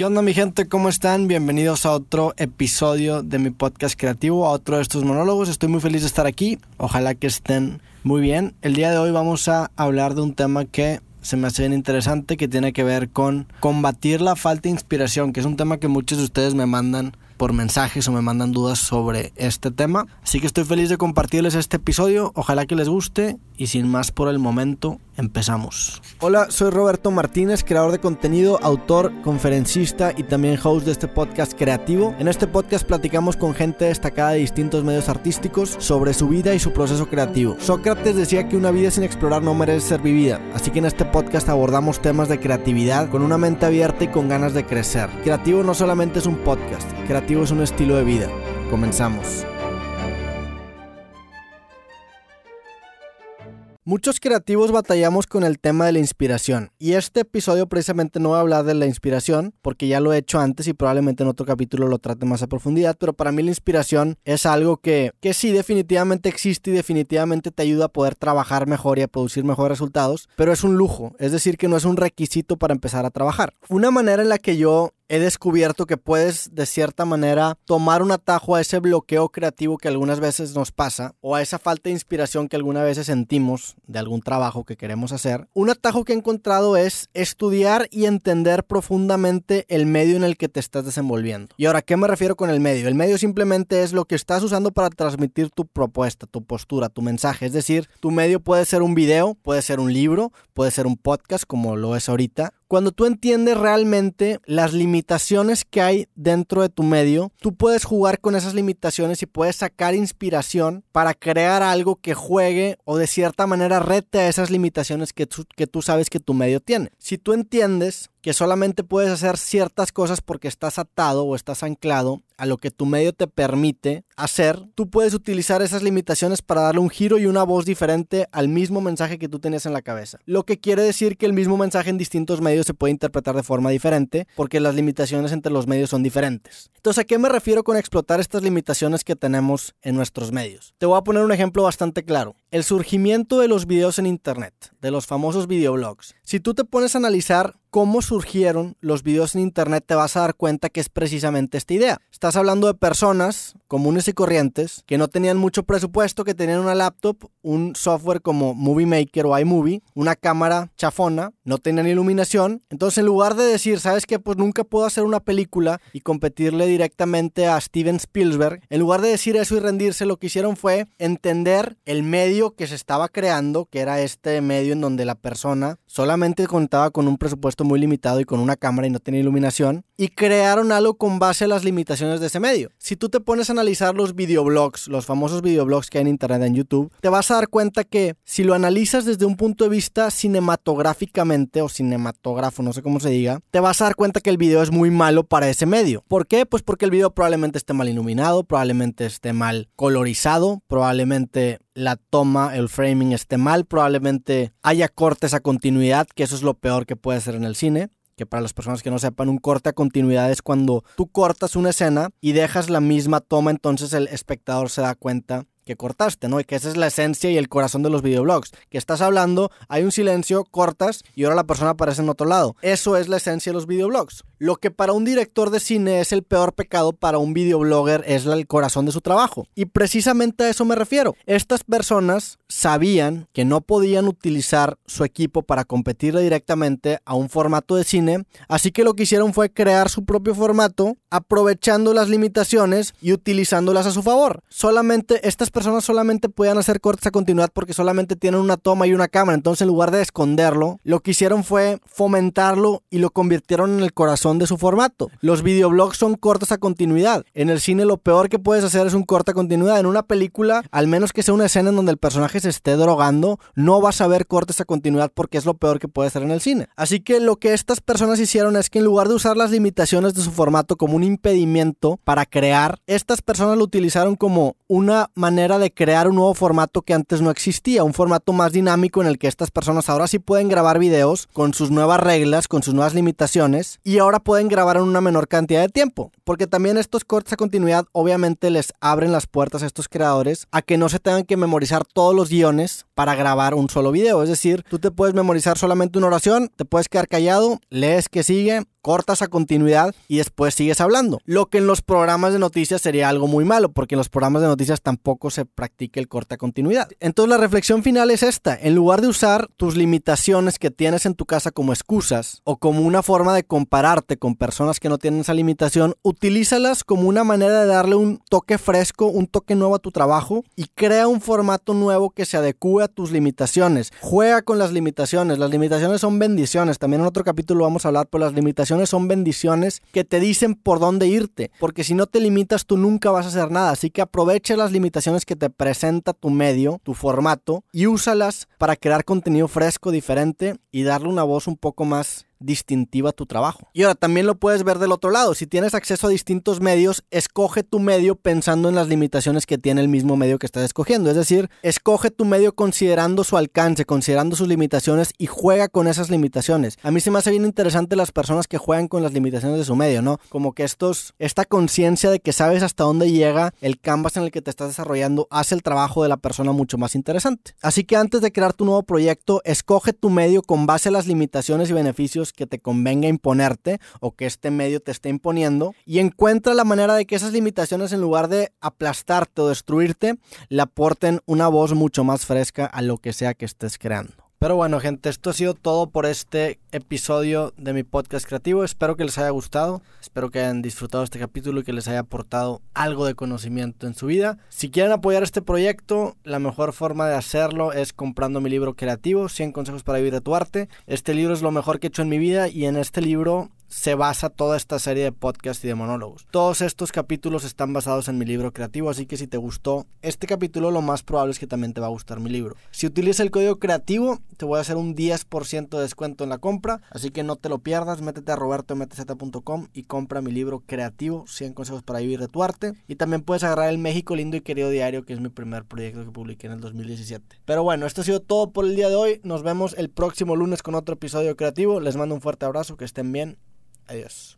¿Qué onda mi gente? ¿Cómo están? Bienvenidos a otro episodio de mi podcast creativo, a otro de estos monólogos. Estoy muy feliz de estar aquí. Ojalá que estén muy bien. El día de hoy vamos a hablar de un tema que se me hace bien interesante, que tiene que ver con combatir la falta de inspiración, que es un tema que muchos de ustedes me mandan por mensajes o me mandan dudas sobre este tema. Así que estoy feliz de compartirles este episodio. Ojalá que les guste y sin más por el momento, empezamos. Hola, soy Roberto Martínez, creador de contenido, autor, conferencista y también host de este podcast creativo. En este podcast platicamos con gente destacada de distintos medios artísticos sobre su vida y su proceso creativo. Sócrates decía que una vida sin explorar no merece ser vivida, así que en este podcast abordamos temas de creatividad con una mente abierta y con ganas de crecer. Creativo no solamente es un podcast, creativo es un estilo de vida. Comenzamos. Muchos creativos batallamos con el tema de la inspiración y este episodio precisamente no va a hablar de la inspiración porque ya lo he hecho antes y probablemente en otro capítulo lo trate más a profundidad, pero para mí la inspiración es algo que, que sí definitivamente existe y definitivamente te ayuda a poder trabajar mejor y a producir mejores resultados, pero es un lujo, es decir que no es un requisito para empezar a trabajar. Una manera en la que yo he descubierto que puedes de cierta manera tomar un atajo a ese bloqueo creativo que algunas veces nos pasa o a esa falta de inspiración que algunas veces sentimos de algún trabajo que queremos hacer. Un atajo que he encontrado es estudiar y entender profundamente el medio en el que te estás desenvolviendo. Y ahora, ¿qué me refiero con el medio? El medio simplemente es lo que estás usando para transmitir tu propuesta, tu postura, tu mensaje. Es decir, tu medio puede ser un video, puede ser un libro, puede ser un podcast como lo es ahorita, cuando tú entiendes realmente las limitaciones que hay dentro de tu medio, tú puedes jugar con esas limitaciones y puedes sacar inspiración para crear algo que juegue o de cierta manera rete a esas limitaciones que tú, que tú sabes que tu medio tiene. Si tú entiendes que solamente puedes hacer ciertas cosas porque estás atado o estás anclado a lo que tu medio te permite hacer, tú puedes utilizar esas limitaciones para darle un giro y una voz diferente al mismo mensaje que tú tenías en la cabeza. Lo que quiere decir que el mismo mensaje en distintos medios se puede interpretar de forma diferente porque las limitaciones entre los medios son diferentes. Entonces, ¿a qué me refiero con explotar estas limitaciones que tenemos en nuestros medios? Te voy a poner un ejemplo bastante claro. El surgimiento de los videos en Internet, de los famosos videoblogs. Si tú te pones a analizar cómo surgieron los videos en internet, te vas a dar cuenta que es precisamente esta idea. Estás hablando de personas comunes y corrientes que no tenían mucho presupuesto, que tenían una laptop, un software como Movie Maker o iMovie, una cámara chafona, no tenían iluminación. Entonces, en lugar de decir, ¿sabes qué? Pues nunca puedo hacer una película y competirle directamente a Steven Spielberg, en lugar de decir eso y rendirse, lo que hicieron fue entender el medio que se estaba creando, que era este medio en donde la persona solamente contaba con un presupuesto muy limitado y con una cámara y no tenía iluminación, y crearon algo con base a las limitaciones de ese medio. Si tú te pones a analizar los videoblogs, los famosos videoblogs que hay en internet en YouTube, te vas a dar cuenta que si lo analizas desde un punto de vista cinematográficamente o cinematógrafo, no sé cómo se diga, te vas a dar cuenta que el video es muy malo para ese medio. ¿Por qué? Pues porque el video probablemente esté mal iluminado, probablemente esté mal colorizado, probablemente la toma, el framing esté mal, probablemente haya cortes a continuidad, que eso es lo peor que puede ser en el cine que para las personas que no sepan, un corte a continuidad es cuando tú cortas una escena y dejas la misma toma, entonces el espectador se da cuenta que cortaste, ¿no? Y que esa es la esencia y el corazón de los videoblogs. Que estás hablando, hay un silencio, cortas y ahora la persona aparece en otro lado. Eso es la esencia de los videoblogs. Lo que para un director de cine es el peor pecado, para un videoblogger es el corazón de su trabajo. Y precisamente a eso me refiero. Estas personas sabían que no podían utilizar su equipo para competirle directamente a un formato de cine, así que lo que hicieron fue crear su propio formato, aprovechando las limitaciones y utilizándolas a su favor. Solamente estas personas solamente podían hacer cortes a continuidad porque solamente tienen una toma y una cámara, entonces en lugar de esconderlo, lo que hicieron fue fomentarlo y lo convirtieron en el corazón de su formato. Los videoblogs son cortes a continuidad. En el cine lo peor que puedes hacer es un corte a continuidad. En una película, al menos que sea una escena en donde el personaje se esté drogando, no vas a ver cortes a continuidad porque es lo peor que puede ser en el cine. Así que lo que estas personas hicieron es que en lugar de usar las limitaciones de su formato como un impedimento para crear, estas personas lo utilizaron como una manera de crear un nuevo formato que antes no existía, un formato más dinámico en el que estas personas ahora sí pueden grabar videos con sus nuevas reglas, con sus nuevas limitaciones y ahora pueden grabar en una menor cantidad de tiempo, porque también estos cortes a continuidad obviamente les abren las puertas a estos creadores a que no se tengan que memorizar todos los guiones para grabar un solo video. Es decir, tú te puedes memorizar solamente una oración, te puedes quedar callado, lees que sigue cortas a continuidad y después sigues hablando. Lo que en los programas de noticias sería algo muy malo, porque en los programas de noticias tampoco se practica el corte a continuidad. Entonces la reflexión final es esta, en lugar de usar tus limitaciones que tienes en tu casa como excusas o como una forma de compararte con personas que no tienen esa limitación, utilízalas como una manera de darle un toque fresco, un toque nuevo a tu trabajo y crea un formato nuevo que se adecue a tus limitaciones. Juega con las limitaciones, las limitaciones son bendiciones, también en otro capítulo vamos a hablar, por las limitaciones son bendiciones que te dicen por dónde irte, porque si no te limitas tú nunca vas a hacer nada, así que aprovecha las limitaciones que te presenta tu medio, tu formato, y úsalas para crear contenido fresco, diferente y darle una voz un poco más distintiva tu trabajo. Y ahora también lo puedes ver del otro lado. Si tienes acceso a distintos medios, escoge tu medio pensando en las limitaciones que tiene el mismo medio que estás escogiendo. Es decir, escoge tu medio considerando su alcance, considerando sus limitaciones y juega con esas limitaciones. A mí se me hace bien interesante las personas que juegan con las limitaciones de su medio, ¿no? Como que estos, esta conciencia de que sabes hasta dónde llega el canvas en el que te estás desarrollando hace el trabajo de la persona mucho más interesante. Así que antes de crear tu nuevo proyecto, escoge tu medio con base a las limitaciones y beneficios que te convenga imponerte o que este medio te esté imponiendo y encuentra la manera de que esas limitaciones en lugar de aplastarte o destruirte, le aporten una voz mucho más fresca a lo que sea que estés creando. Pero bueno, gente, esto ha sido todo por este episodio de mi podcast creativo. Espero que les haya gustado. Espero que hayan disfrutado este capítulo y que les haya aportado algo de conocimiento en su vida. Si quieren apoyar este proyecto, la mejor forma de hacerlo es comprando mi libro creativo, 100 consejos para vivir de tu arte. Este libro es lo mejor que he hecho en mi vida y en este libro se basa toda esta serie de podcasts y de monólogos. Todos estos capítulos están basados en mi libro creativo, así que si te gustó este capítulo, lo más probable es que también te va a gustar mi libro. Si utilizas el código creativo, te voy a hacer un 10% de descuento en la compra, así que no te lo pierdas, métete a robertomtz.com y compra mi libro creativo, 100 consejos para vivir de tu arte. Y también puedes agarrar el México lindo y querido diario, que es mi primer proyecto que publiqué en el 2017. Pero bueno, esto ha sido todo por el día de hoy. Nos vemos el próximo lunes con otro episodio creativo. Les mando un fuerte abrazo, que estén bien. Yes.